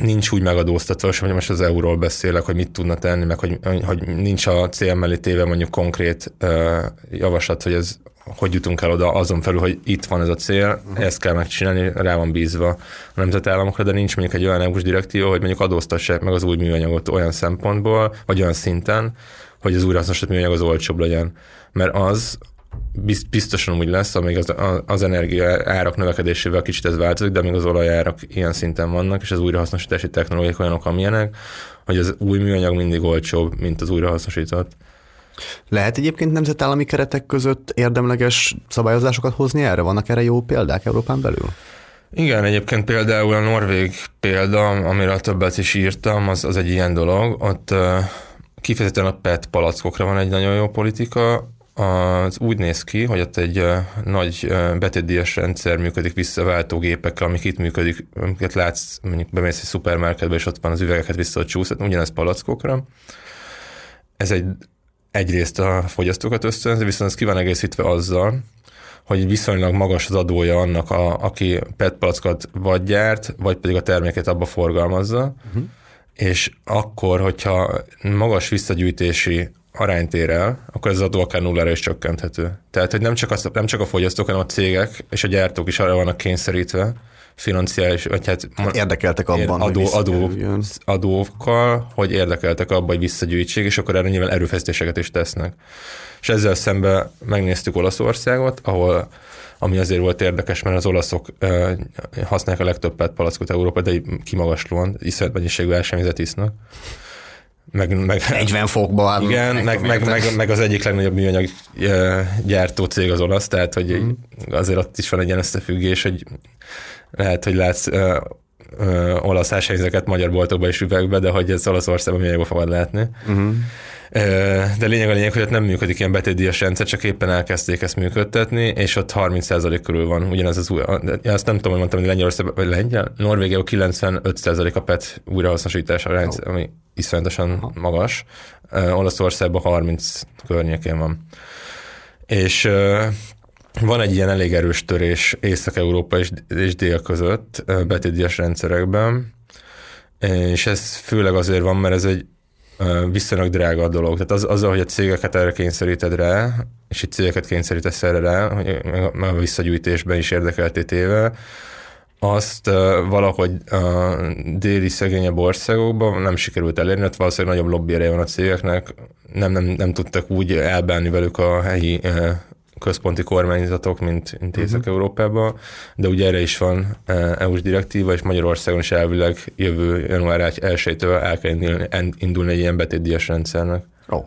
Speaker 3: nincs úgy megadóztatva, hogy most az euróról beszélek, hogy mit tudna tenni, meg hogy, hogy nincs a cél mellé téve mondjuk konkrét uh, javaslat, hogy ez hogy jutunk el oda azon felül, hogy itt van ez a cél, uh-huh. ezt kell megcsinálni, rá van bízva a nemzetállamokra, de nincs mondjuk egy olyan EU-s direktíva, hogy mondjuk adóztassák meg az új műanyagot olyan szempontból, vagy olyan szinten, hogy az újrahasznosított műanyag az olcsóbb legyen. Mert az biztosan úgy lesz, amíg az, az energia árak növekedésével kicsit ez változik, de még az olajárak ilyen szinten vannak, és az újrahasznosítási technológiák olyanok, amilyenek, hogy az új műanyag mindig olcsóbb, mint az újrahasznosított.
Speaker 1: Lehet egyébként nemzetállami keretek között érdemleges szabályozásokat hozni erre? Vannak erre jó példák Európán belül?
Speaker 3: Igen, egyébként például a norvég példa, amire többet is írtam, az, az egy ilyen dolog. Ott kifejezetten a PET palackokra van egy nagyon jó politika, az úgy néz ki, hogy ott egy nagy betétdíjas rendszer működik visszaváltógépekkel, amik itt működik, amiket látsz, mondjuk bemész egy szupermarketbe, és ott van az üvegeket vissza csúszat, ugyanez palackokra. Ez egy egyrészt a fogyasztókat ösztönzi, viszont ez ki van egészítve azzal, hogy viszonylag magas az adója annak, a, aki PET palackat vagy gyárt, vagy pedig a terméket abba forgalmazza, uh-huh. és akkor, hogyha magas visszagyűjtési arányt ér el, akkor ez az adó akár nullára is csökkenthető. Tehát, hogy nem csak, az, nem csak a fogyasztók, hanem a cégek és a gyártók is arra vannak kényszerítve, financiális, vagy hát,
Speaker 1: hát érdekeltek abban,
Speaker 3: adó, hogy adó, adókkal, hogy érdekeltek abban, hogy visszagyűjtsék, és akkor erre nyilván erőfeszítéseket is tesznek. És ezzel szemben megnéztük Olaszországot, ahol ami azért volt érdekes, mert az olaszok uh, használják a legtöbb PET palackot Európa, de kimagaslóan, iszonyat mennyiségű ásványvizet isznak.
Speaker 1: Meg, meg, 40 fokba
Speaker 3: áll. Igen, meg, meg, meg, meg, az egyik legnagyobb műanyag gyártó cég az olasz, tehát hogy mm. azért ott is van egy ilyen összefüggés, hogy lehet, hogy látsz ö, ö, olasz ásványvizeket magyar boltokban és üvegbe, de hogy ez Olaszországban műanyagban fogod látni. Uh-huh. De lényeg a lényeg, hogy ott nem működik ilyen betétdíjas rendszer, csak éppen elkezdték ezt működtetni, és ott 30% körül van ugyanez az új, azt nem tudom, hogy mondtam, hogy Lengyelország, vagy Lengyel, Norvégia 95% a PET újrahasznosítás arány, oh. ami iszonyatosan magas. Olaszországban 30 környékén van. És van egy ilyen elég erős törés Észak-Európa és, és dél között betétdíjas rendszerekben, és ez főleg azért van, mert ez egy viszonylag drága dolog. Tehát az, azzal, hogy a cégeket erre kényszeríted rá, és itt cégeket kényszerítesz erre rá, hogy meg a visszagyűjtésben is érdekelté téve, azt valahogy a déli szegényebb országokban nem sikerült elérni, mert valószínűleg nagyobb lobby van a cégeknek, nem, nem, nem tudtak úgy elbánni velük a helyi központi kormányzatok, mint, mint uh-huh. Észak-Európában, de ugye erre is van EU-s direktíva, és Magyarországon is elvileg jövő január 1-től el kell indulni egy ilyen betétdíjas rendszernek.
Speaker 1: Oh.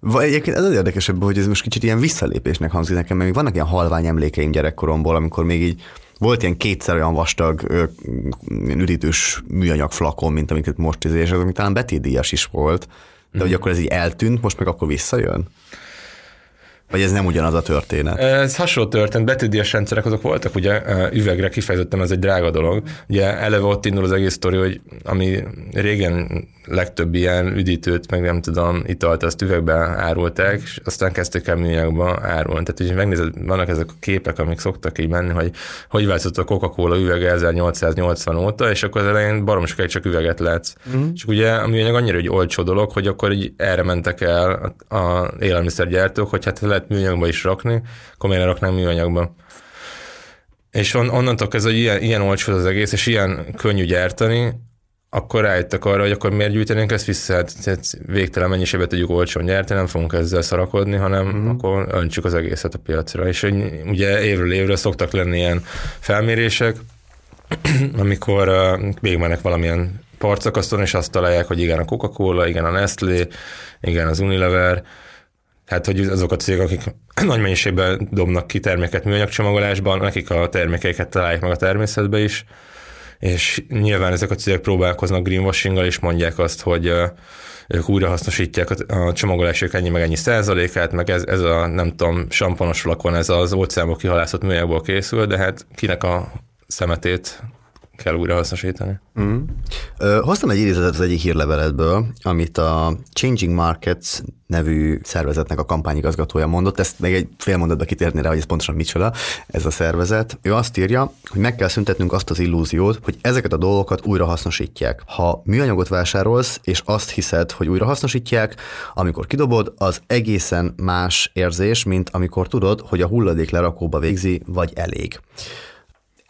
Speaker 1: Vagy egyébként ez az érdekesebb, hogy ez most kicsit ilyen visszalépésnek hangzik nekem, mert még vannak ilyen halvány emlékeim gyerekkoromból, amikor még így volt ilyen kétszer olyan vastag üdítős műanyag flakon, mint amiket most és az, ami talán betétdíjas is volt, de mm. hogy akkor ez így eltűnt, most meg akkor visszajön? Vagy ez nem ugyanaz a történet?
Speaker 3: Ez hasonló történet. Betűdíjas rendszerek azok voltak, ugye üvegre kifejezetten ez egy drága dolog. Ugye eleve ott indul az egész sztori, hogy ami régen legtöbb ilyen üdítőt, meg nem tudom, italt, azt üvegbe árulták, és aztán kezdték el műanyagba árulni. Tehát, hogy megnézed, vannak ezek a képek, amik szoktak így menni, hogy hogy változott a Coca-Cola üvege 1880 óta, és akkor az elején barom csak üveget látsz. Uh-huh. És ugye a műanyag annyira egy olcsó dolog, hogy akkor így erre mentek el a, a élelmiszergyártók, hogy hát lehet műanyagba is rakni, akkor miért raknánk műanyagba? És on, onnantól kezdve, hogy ilyen, ilyen olcsó az egész, és ilyen könnyű gyártani, akkor rájöttek arra, hogy akkor miért gyűjtenénk ezt vissza, hát, hát végtelen mennyiségben tudjuk olcsón gyártani, nem fogunk ezzel szarakodni, hanem mm. akkor öntsük az egészet a piacra. És ugye évről évre szoktak lenni ilyen felmérések, *clears throat* amikor uh, végigmennek valamilyen partszakaszton, és azt találják, hogy igen a Coca-Cola, igen a Nestlé, igen az Unilever, Hát, hogy azok a cégek, akik *clears throat* nagy mennyiségben dobnak ki terméket műanyagcsomagolásban, nekik a termékeiket találják meg a természetbe is, és nyilván ezek a cégek próbálkoznak greenwashinggal, és mondják azt, hogy ők újra hasznosítják a csomagolások ennyi meg ennyi százalékát, meg ez, ez a nem tudom, samponos flakon, ez az óceánból kihalászott műanyagból készül, de hát kinek a szemetét kell újra hasznosítani.
Speaker 1: Mm. hoztam egy idézetet az egyik hírleveletből, amit a Changing Markets nevű szervezetnek a kampányigazgatója mondott, ezt még egy fél mondatba kitérni rá, hogy ez pontosan micsoda, ez a szervezet. Ő azt írja, hogy meg kell szüntetnünk azt az illúziót, hogy ezeket a dolgokat újra hasznosítják. Ha műanyagot vásárolsz, és azt hiszed, hogy újra hasznosítják, amikor kidobod, az egészen más érzés, mint amikor tudod, hogy a hulladék lerakóba végzi, vagy elég.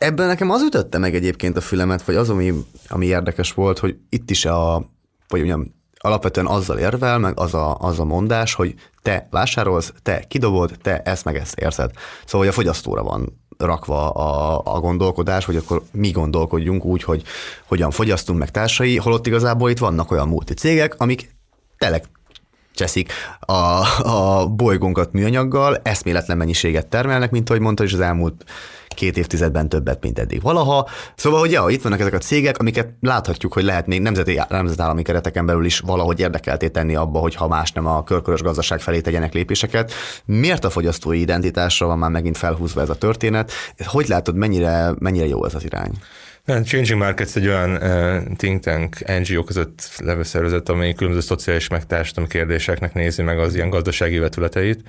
Speaker 1: Ebben nekem az ütötte meg egyébként a fülemet, vagy az, ami, ami érdekes volt, hogy itt is a, vagy mondjam, alapvetően azzal érvel, meg az a, az a mondás, hogy te vásárolsz, te kidobod, te ezt meg ezt érzed. Szóval, hogy a fogyasztóra van rakva a, a gondolkodás, hogy akkor mi gondolkodjunk úgy, hogy hogyan fogyasztunk meg társai, holott igazából itt vannak olyan multi cégek, amik tényleg cseszik a, a bolygónkat műanyaggal, eszméletlen mennyiséget termelnek, mint ahogy mondta is az elmúlt két évtizedben többet, mint eddig valaha. Szóval, hogy ja, itt vannak ezek a cégek, amiket láthatjuk, hogy lehet még nemzeti, nemzetállami kereteken belül is valahogy érdekelté tenni abba, hogy ha más nem a körkörös gazdaság felé tegyenek lépéseket. Miért a fogyasztói identitásra van már megint felhúzva ez a történet? Hogy látod, mennyire, mennyire jó ez az irány?
Speaker 3: Changing Markets egy olyan uh, think tank NGO között levő szervezet, amely különböző szociális meg kérdéseknek nézi meg az ilyen gazdasági vetületeit.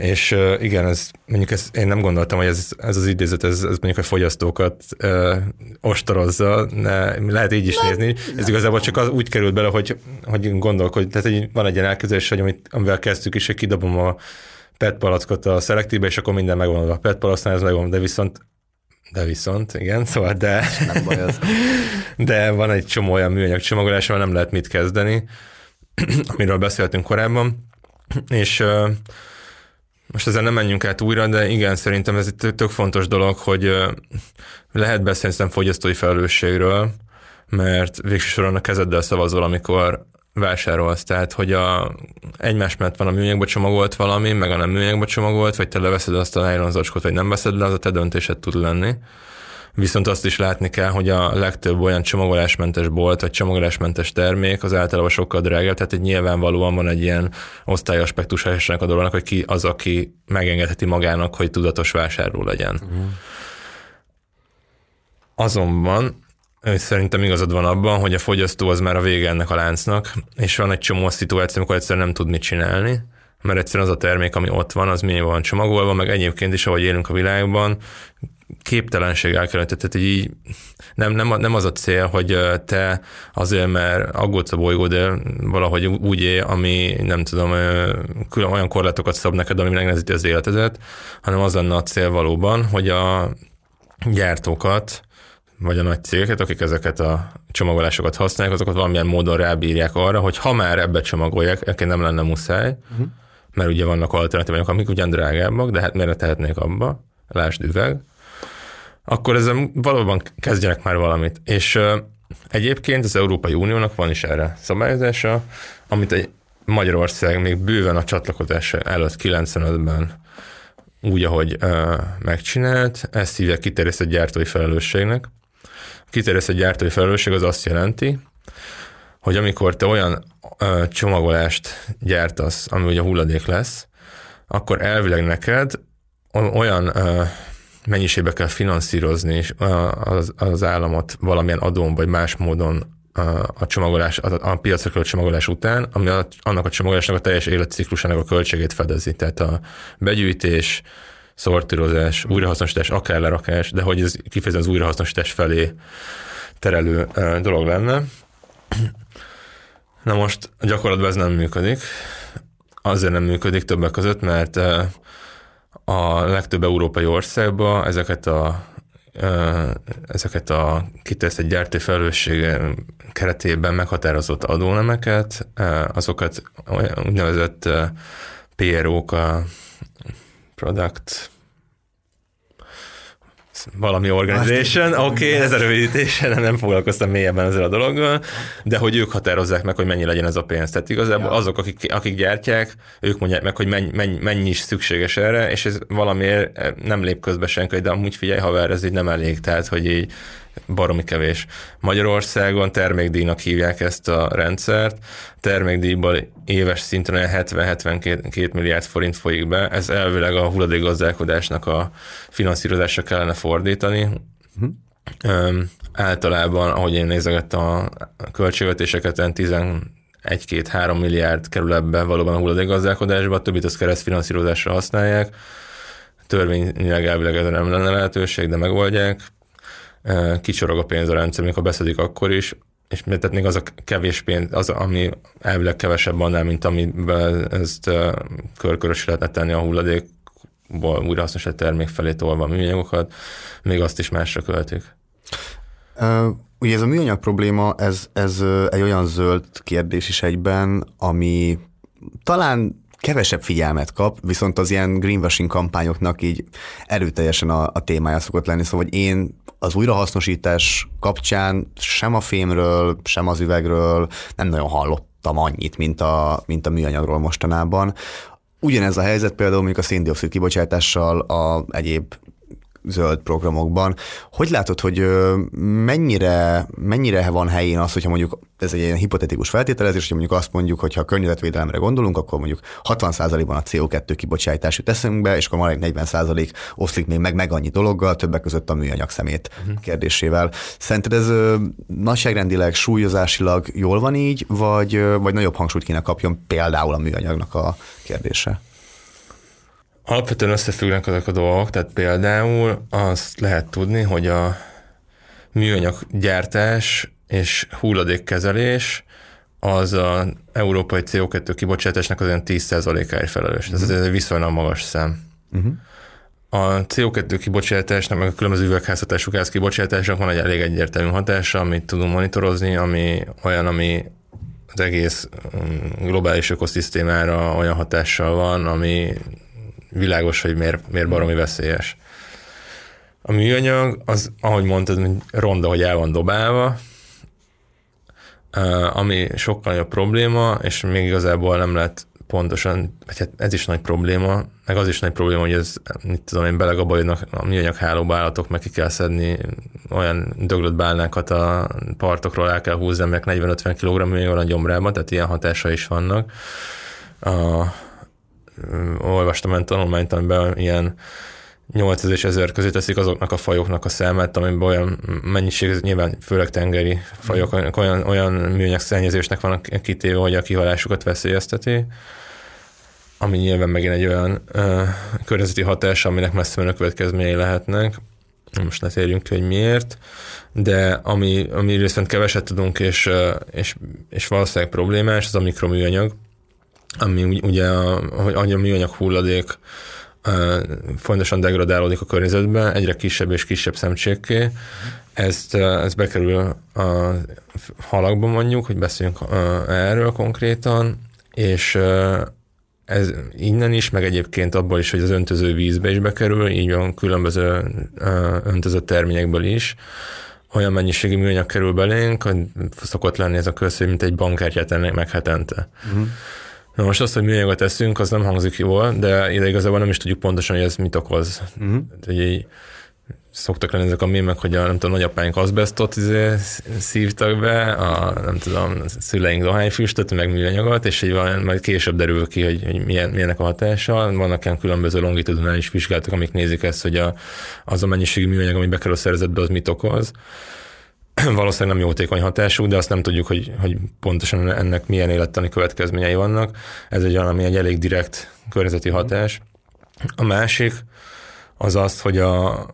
Speaker 3: És igen, ez, mondjuk ez, én nem gondoltam, hogy ez, ez az idézet, ez, ez mondjuk a fogyasztókat uh, ostorozza, de lehet így is nem, nézni. Ez nem. igazából csak az, úgy került bele, hogy, hogy gondolkodj, tehát hogy van egy ilyen elképzelés, hogy amit, amivel kezdtük is, hogy kidobom a PET palackot a szelektívbe, és akkor minden megvan a PET palacnál, ez megvan, de viszont de viszont, igen, *laughs* szóval de,
Speaker 1: nem baj az. *laughs*
Speaker 3: de van egy csomó olyan műanyag csomagolás, nem lehet mit kezdeni, *clears throat* amiről beszéltünk korábban, és uh, most ezzel nem menjünk át újra, de igen, szerintem ez egy tök fontos dolog, hogy lehet beszélni fogyasztói felelősségről, mert végső soron a kezeddel szavazol, amikor vásárolsz. Tehát, hogy a, egymás mellett van a műanyagba csomagolt valami, meg a nem műanyagba csomagolt, vagy te leveszed azt a nylon zacskót, vagy nem veszed le, az a te döntésed tud lenni. Viszont azt is látni kell, hogy a legtöbb olyan csomagolásmentes bolt, vagy csomagolásmentes termék az általában sokkal drágább, tehát egy nyilvánvalóan van egy ilyen osztályaspektus a dolognak, hogy ki az, aki megengedheti magának, hogy tudatos vásárló legyen. Uh-huh. Azonban Szerintem igazad van abban, hogy a fogyasztó az már a vége ennek a láncnak, és van egy csomó szituáció, amikor egyszerűen nem tud mit csinálni, mert egyszerűen az a termék, ami ott van, az mi van csomagolva, meg egyébként is, ahogy élünk a világban, képtelenség elkerülhető. Tehát így nem, nem, nem az a cél, hogy te azért, mert aggódsz a bolygó, de valahogy úgy él, ami nem tudom, külön olyan korlátokat szab neked, ami megnehezíti az életedet, hanem az lenne a cél valóban, hogy a gyártókat vagy a nagy cégeket, akik ezeket a csomagolásokat használják, azokat valamilyen módon rábírják arra, hogy ha már ebbe csomagolják, ekkor nem lenne muszáj, uh-huh. mert ugye vannak alternatívák, amik ugyan drágábbak, de hát miért tehetnék abba, lásd üveg, akkor ezzel valóban kezdjenek már valamit. És egyébként az Európai Uniónak van is erre szabályozása, amit egy Magyarország még bőven a csatlakozás előtt 95-ben úgy, ahogy megcsinált, ezt hívják kiterjesztett gyártói felelősségnek kiterjesztett gyártói felelősség az azt jelenti, hogy amikor te olyan csomagolást gyártasz, ami ugye hulladék lesz, akkor elvileg neked olyan mennyiségbe kell finanszírozni az, az államot valamilyen adón vagy más módon a csomagolás, a, a piacra került csomagolás után, ami a, annak a csomagolásnak a teljes életciklusának a költségét fedezi. Tehát a begyűjtés, szortírozás, újrahasznosítás, akár lerakás, de hogy ez kifejezetten az újrahasznosítás felé terelő dolog lenne. Na most a gyakorlatban ez nem működik. Azért nem működik többek között, mert a legtöbb európai országban ezeket a ezeket a kiterjesztett gyártó felelőssége keretében meghatározott adónemeket, azokat úgynevezett PRO-k, a Product valami organization, oké, okay, ez a rövidítése, nem foglalkoztam mélyebben ezzel a dologgal, de hogy ők határozzák meg, hogy mennyi legyen ez a pénz. Tehát igazából ja. azok, akik, akik gyártják, ők mondják meg, hogy mennyi, mennyi, mennyi is szükséges erre, és ez valamiért nem lép közbe senki, de amúgy figyelj, haver, ez így nem elég, tehát hogy így baromi kevés. Magyarországon termékdíjnak hívják ezt a rendszert, termékdíjból éves szinten olyan 70-72 milliárd forint folyik be, ez elvileg a hulladékgazdálkodásnak a finanszírozásra kellene fordítani, uh-huh. általában, ahogy én nézegettem a költségvetéseket, 11-2-3 milliárd kerül ebbe valóban a hulladékgazdálkodásba, a többit az keresztfinanszírozásra használják. Törvényileg elvileg ez nem lenne lehetőség, de megoldják. Kicsorog a pénz a rendszer, mikor beszedik akkor is, és tehát még az a kevés pénz, az, ami elvileg kevesebb annál, mint amiben ezt körkörös lehetne tenni a hulladékból újra hasznos termék felé tolva a műanyagokat, még azt is másra költik.
Speaker 1: Uh, ugye ez a műanyag probléma, ez, ez egy olyan zöld kérdés is egyben, ami talán kevesebb figyelmet kap, viszont az ilyen greenwashing kampányoknak így erőteljesen a, a témája szokott lenni, szóval hogy én az újrahasznosítás kapcsán sem a fémről, sem az üvegről nem nagyon hallottam annyit, mint a, mint a műanyagról mostanában. Ugyanez a helyzet például mondjuk a széndiokszid kibocsátással a egyéb zöld programokban. Hogy látod, hogy mennyire, mennyire van helyén az, hogyha mondjuk ez egy ilyen hipotetikus feltételezés, hogy mondjuk azt mondjuk, hogy ha környezetvédelemre gondolunk, akkor mondjuk 60%-ban a CO2 kibocsátás jut eszünkbe, és akkor már egy 40% oszlik még meg, meg annyi dologgal, többek között a műanyag szemét uh-huh. kérdésével. Szerinted ez nagyságrendileg, súlyozásilag jól van így, vagy, vagy nagyobb hangsúlyt kéne kapjon például a műanyagnak a kérdése?
Speaker 3: Alapvetően összefüggnek azok a dolgok, tehát például azt lehet tudni, hogy a műanyag gyártás és hulladékkezelés az a európai CO2 kibocsátásnak az olyan 10%-áért felelős. Uh-huh. Ez egy viszonylag magas szám. Uh-huh. A CO2 kibocsátásnak, meg a különböző üvegházhatású gáz kibocsátásnak van egy elég egyértelmű hatása, amit tudunk monitorozni, ami olyan, ami az egész mm, globális ökoszisztémára olyan hatással van, ami világos, hogy miért, miért baromi veszélyes. A műanyag, az, ahogy mondtad, ronda, hogy el van dobálva, ami sokkal nagyobb probléma, és még igazából nem lehet pontosan, vagy hát ez is nagy probléma, meg az is nagy probléma, hogy ez, mit tudom én, belegabajodnak a műanyag hálóba állatok, meg ki kell szedni olyan döglött bálnákat a partokról el kell húzni, meg 40-50 kg műanyag a gyomrában, tehát ilyen hatása is vannak. A, olvastam egy tanulmányt, amiben ilyen 8000 és 1000 közé teszik azoknak a fajoknak a számát, amiben olyan mennyiség, nyilván főleg tengeri fajok, olyan, olyan műanyag szennyezésnek vannak kitéve, hogy a kihalásukat veszélyezteti, ami nyilván megint egy olyan ö, környezeti hatás, aminek messze menő következményei lehetnek. Most ne térjünk ki, hogy miért, de ami, ami viszont keveset tudunk, és, és, és valószínűleg problémás, az a mikroműanyag, ami ugye a, a műanyag hulladék fontosan degradálódik a környezetben, egyre kisebb és kisebb szemcsékké. Ezt, ez bekerül a halakba mondjuk, hogy beszéljünk erről konkrétan, és ez innen is, meg egyébként abból is, hogy az öntöző vízbe is bekerül, így van különböző öntözött terményekből is, olyan mennyiségű műanyag kerül belénk, hogy szokott lenni ez a közszél, mint egy bankkártyát ennek meg hetente. Uh-huh. Na most azt, hogy műanyagot eszünk, az nem hangzik jól, de ide igazából nem is tudjuk pontosan, hogy ez mit okoz. Uh-huh. hogy így szoktak lenni ezek a mémek, hogy a nem tudom, nagyapáink azbestot izé, szívtak be, a nem tudom, a szüleink dohányfüstöt, meg műanyagot, és így van, majd később derül ki, hogy, hogy milyen, milyenek a hatása. Vannak ilyen különböző longitudinális vizsgálatok, amik nézik ezt, hogy a, az a mennyiségű műanyag, ami bekerül a szervezetbe, az mit okoz. *clears throat* valószínűleg nem jótékony hatású, de azt nem tudjuk, hogy, hogy pontosan ennek milyen élettani következményei vannak. Ez egy valami egy elég direkt környezeti hatás. A másik az az, hogy a,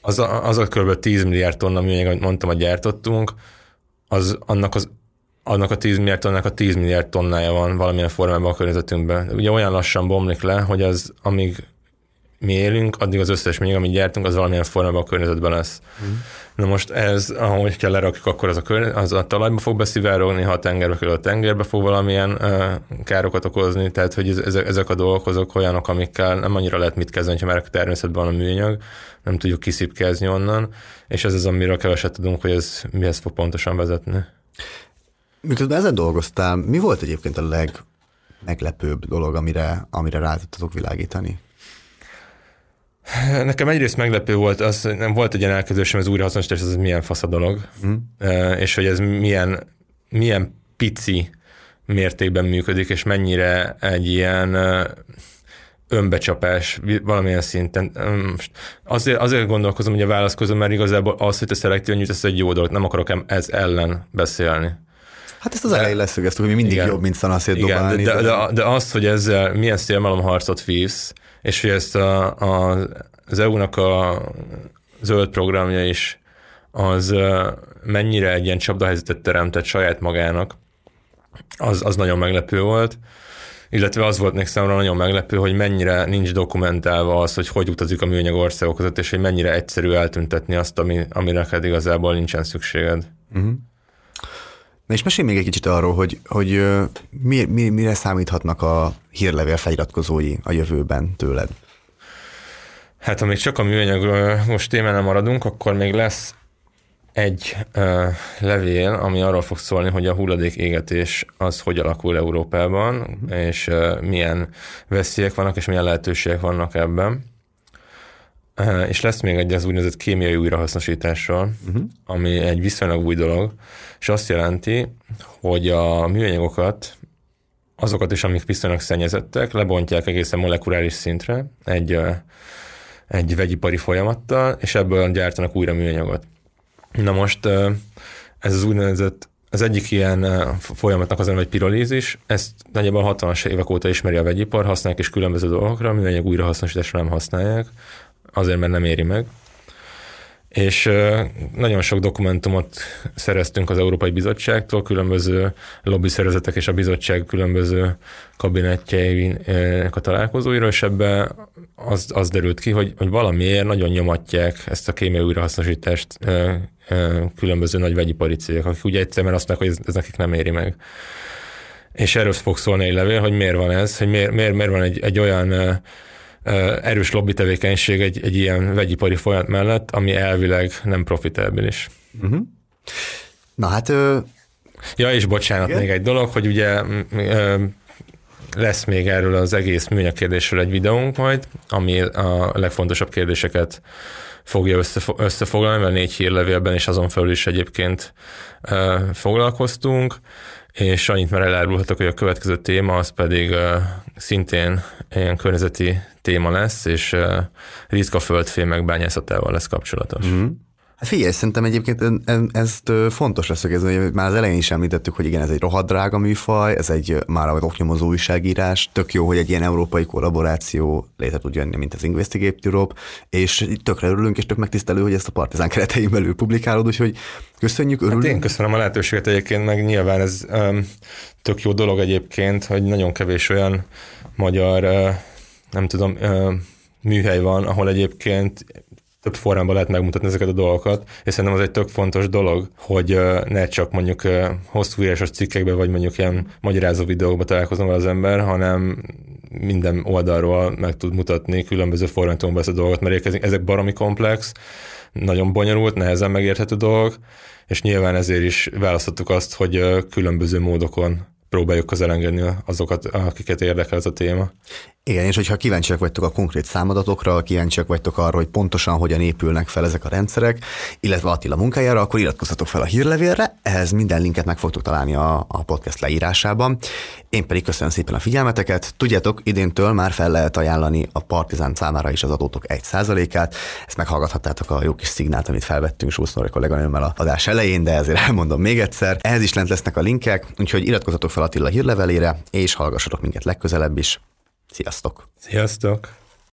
Speaker 3: az, a, az a kb. 10 milliárd tonna műanyag, amit mondtam, hogy gyártottunk, az annak az annak a 10 milliárd tonnának a 10 milliárd tonnája van valamilyen formában a környezetünkben. Ugye olyan lassan bomlik le, hogy az, amíg mi élünk, addig az összes még, amit gyártunk, az valamilyen formában a környezetben lesz. Mm. Na most ez, ahogy kell lerakjuk, akkor az a, kör, az a talajba fog beszivárogni, ha a tengerbe kerül, a tengerbe fog valamilyen uh, károkat okozni, tehát hogy ezek, ezek a dolgok azok olyanok, amikkel nem annyira lehet mit kezdeni, ha már a természetben van a műanyag, nem tudjuk kiszipkezni onnan, és ez az, amiről keveset tudunk, hogy ez mihez fog pontosan vezetni.
Speaker 1: Miközben ezen dolgoztál, mi volt egyébként a legmeglepőbb dolog, amire, amire rá tudtatok világítani?
Speaker 3: Nekem egyrészt meglepő volt, az, nem volt egy ilyen elkezdősem, ez újrahasznosítás, ez milyen fasz a dolog, mm. és hogy ez milyen, milyen pici mértékben működik, és mennyire egy ilyen önbecsapás valamilyen szinten. Azért, azért gondolkozom, hogy a válasz közül, mert igazából az, hogy te szelektíven nyújtasz egy jó dolgot, nem akarok ez ellen beszélni.
Speaker 1: Hát ezt az elején leszögeztük, hogy mi mindig igen, jobb, mint szanaszét
Speaker 3: igen,
Speaker 1: dobálni.
Speaker 3: De, de, de, de azt, hogy ezzel milyen harcot vívsz, és hogy ezt a, a, az EU-nak a zöld programja is, az mennyire egy ilyen csapdahelyzetet teremtett saját magának, az, az nagyon meglepő volt illetve az volt még számomra nagyon meglepő, hogy mennyire nincs dokumentálva az, hogy hogy utazik a műanyag országok között, és hogy mennyire egyszerű eltüntetni azt, ami, amire hát igazából nincsen szükséged. Uh-huh.
Speaker 1: Na és mesélj még egy kicsit arról, hogy, hogy mi, mi, mire számíthatnak a hírlevél feliratkozói a jövőben tőled?
Speaker 3: Hát amíg csak a műanyag most témánál maradunk, akkor még lesz egy uh, levél, ami arról fog szólni, hogy a hulladék égetés az hogy alakul Európában, és uh, milyen veszélyek vannak, és milyen lehetőségek vannak ebben. Uh, és lesz még egy az úgynevezett kémiai újrahasznosításról, uh-huh. ami egy viszonylag új dolog, és azt jelenti, hogy a műanyagokat, azokat is, amik viszonylag szennyezettek, lebontják egészen molekuláris szintre egy, egy vegyipari folyamattal, és ebből gyártanak újra műanyagot. Na most ez az úgynevezett az egyik ilyen folyamatnak az hogy pirolízis, ezt nagyjából a 60-as évek óta ismeri a vegyipar, használják is különböző dolgokra, műanyag újrahasznosításra nem használják, azért, mert nem éri meg és nagyon sok dokumentumot szereztünk az Európai Bizottságtól, különböző lobby szervezetek és a bizottság különböző kabinettjeinek a találkozóira, és ebbe az, az derült ki, hogy, hogy valamiért nagyon nyomatják ezt a kémiai újrahasznosítást különböző nagy vegyipari cégek, akik ugye egyszerűen azt mondják, hogy ez, ez nekik nem éri meg. És erről fog szólni egy levél, hogy miért van ez, hogy miért, miért, miért van egy, egy olyan erős lobby tevékenység egy, egy ilyen vegyipari folyamat mellett, ami elvileg nem profitábilis. Uh-huh.
Speaker 1: Na hát... Ö...
Speaker 3: Ja, és bocsánat, Igen? még egy dolog, hogy ugye ö, lesz még erről az egész műanyag kérdésről egy videónk majd, ami a legfontosabb kérdéseket fogja összefoglalni, mert négy hírlevélben és azon felül is egyébként ö, foglalkoztunk és annyit már elárulhatok, hogy a következő téma az pedig uh, szintén ilyen környezeti téma lesz, és ritka földfémek bányászatával lesz kapcsolatos. Mm-hmm.
Speaker 1: Hát figyelj, szerintem egyébként ezt fontos leszögezni, hogy már az elején is említettük, hogy igen, ez egy rohadt drága műfaj, ez egy már a oknyomozó újságírás, tök jó, hogy egy ilyen európai kollaboráció létre tud jönni, mint az Investigate Europe, és tökre örülünk, és tök megtisztelő, hogy ezt a Partizán keretein belül publikálod, úgyhogy köszönjük, örülünk. Hát
Speaker 3: én köszönöm a lehetőséget egyébként, meg nyilván ez um, tök jó dolog egyébként, hogy nagyon kevés olyan magyar, uh, nem tudom, műhely van, ahol egyébként több formában lehet megmutatni ezeket a dolgokat, és szerintem az egy tök fontos dolog, hogy ne csak mondjuk hosszú írásos cikkekbe, vagy mondjuk ilyen magyarázó videókba találkozom az ember, hanem minden oldalról meg tud mutatni különböző formátumban ezt a dolgot, mert ezek baromi komplex, nagyon bonyolult, nehezen megérthető dolog, és nyilván ezért is választottuk azt, hogy különböző módokon próbáljuk közel engedni azokat, akiket érdekel ez a téma.
Speaker 1: Igen, és hogyha kíváncsiak vagytok a konkrét számadatokra, kíváncsiak vagytok arra, hogy pontosan hogyan épülnek fel ezek a rendszerek, illetve Attila munkájára, akkor iratkozzatok fel a hírlevélre, ehhez minden linket meg fogtok találni a, a podcast leírásában. Én pedig köszönöm szépen a figyelmeteket. Tudjátok, idéntől már fel lehet ajánlani a Partizán számára is az adótok 1%-át. Ezt meghallgathattátok a jó kis szignált, amit felvettünk Súsznori kolléganőmmel a adás elején, de ezért elmondom még egyszer. Ehhez is lent lesznek a linkek, úgyhogy iratkozzatok fel Attila hírlevelére, és hallgassatok minket legközelebb is. Sziasztok!
Speaker 3: Sziasztok!